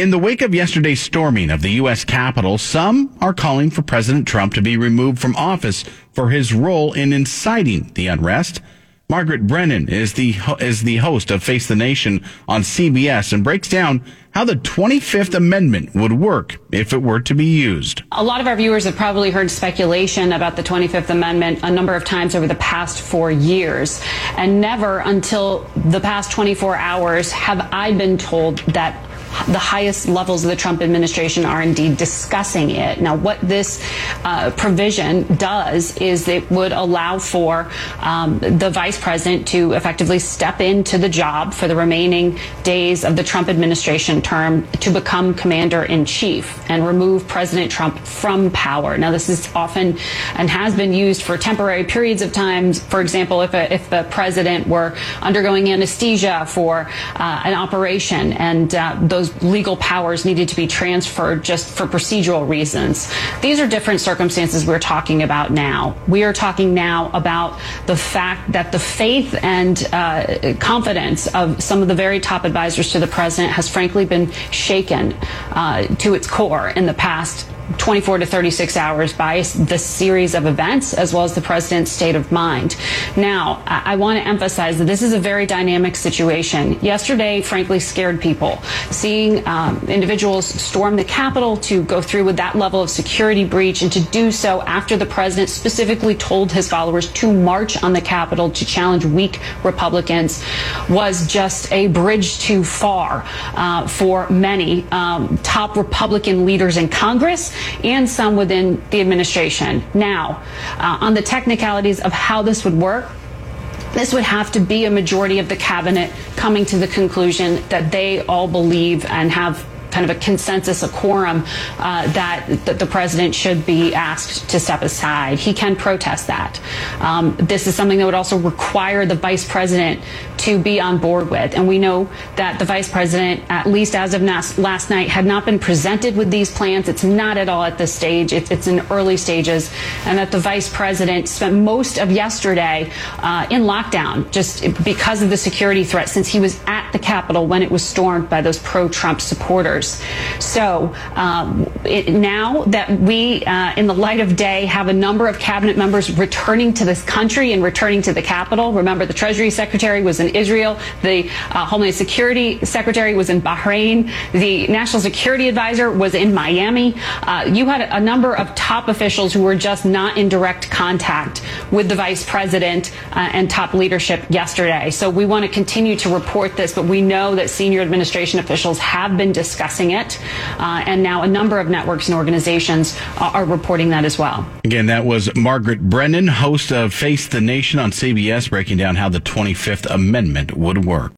In the wake of yesterday's storming of the U.S. Capitol, some are calling for President Trump to be removed from office for his role in inciting the unrest. Margaret Brennan is the is the host of Face the Nation on CBS and breaks down how the 25th Amendment would work if it were to be used. A lot of our viewers have probably heard speculation about the 25th Amendment a number of times over the past four years. And never until the past 24 hours have I been told that the highest levels of the Trump administration are indeed discussing it. Now, what this uh, provision does is it would allow for um, the vice president to effectively step into the job for the remaining days of the Trump administration term to become commander in chief and remove President Trump from power. Now, this is often and has been used for temporary periods of time. For example, if, a, if the president were undergoing anesthesia for uh, an operation and uh, those those legal powers needed to be transferred just for procedural reasons. These are different circumstances we're talking about now. We are talking now about the fact that the faith and uh, confidence of some of the very top advisors to the president has frankly been shaken uh, to its core in the past 24 to 36 hours by the series of events as well as the president's state of mind. Now, I, want to emphasize that this is a very dynamic situation. Yesterday, frankly, scared people. Seeing um, individuals storm the Capitol to go through with that level of security breach and to do so after the president specifically told his followers to march on the Capitol to challenge weak Republicans was just a bridge too far uh, for many um, top Republican leaders in Congress and some within the administration. Now, uh, on the technicalities of how this would work, this would have to be a majority of the cabinet coming to the conclusion that they all believe and have kind of a consensus, a quorum, uh, that, that the president should be asked to step aside. He can protest that. Um, this is something that would also require the vice president to be on board with. And we know that the vice president, at least as of last night, had not been presented with these plans. It's not at all at this stage. It's, it's in early stages. And that the vice president spent most of yesterday uh, in lockdown just because of the security threat since he was at the Capitol when it was stormed by those pro-Trump supporters years. So um, it, now that we, uh, in the light of day, have a number of cabinet members returning to this country and returning to the Capitol. Remember, the Treasury Secretary was in Israel. The uh, Homeland Security Secretary was in Bahrain. The National Security Advisor was in Miami. Uh, you had a number of top officials who were just not in direct contact with the vice president uh, and top leadership yesterday. So we want to continue to report this, but we know that senior administration officials have been discussing it. Uh, and now a number of networks and organizations are reporting that as well. Again, that was Margaret Brennan, host of Face the Nation on CBS, breaking down how the 25th Amendment would work.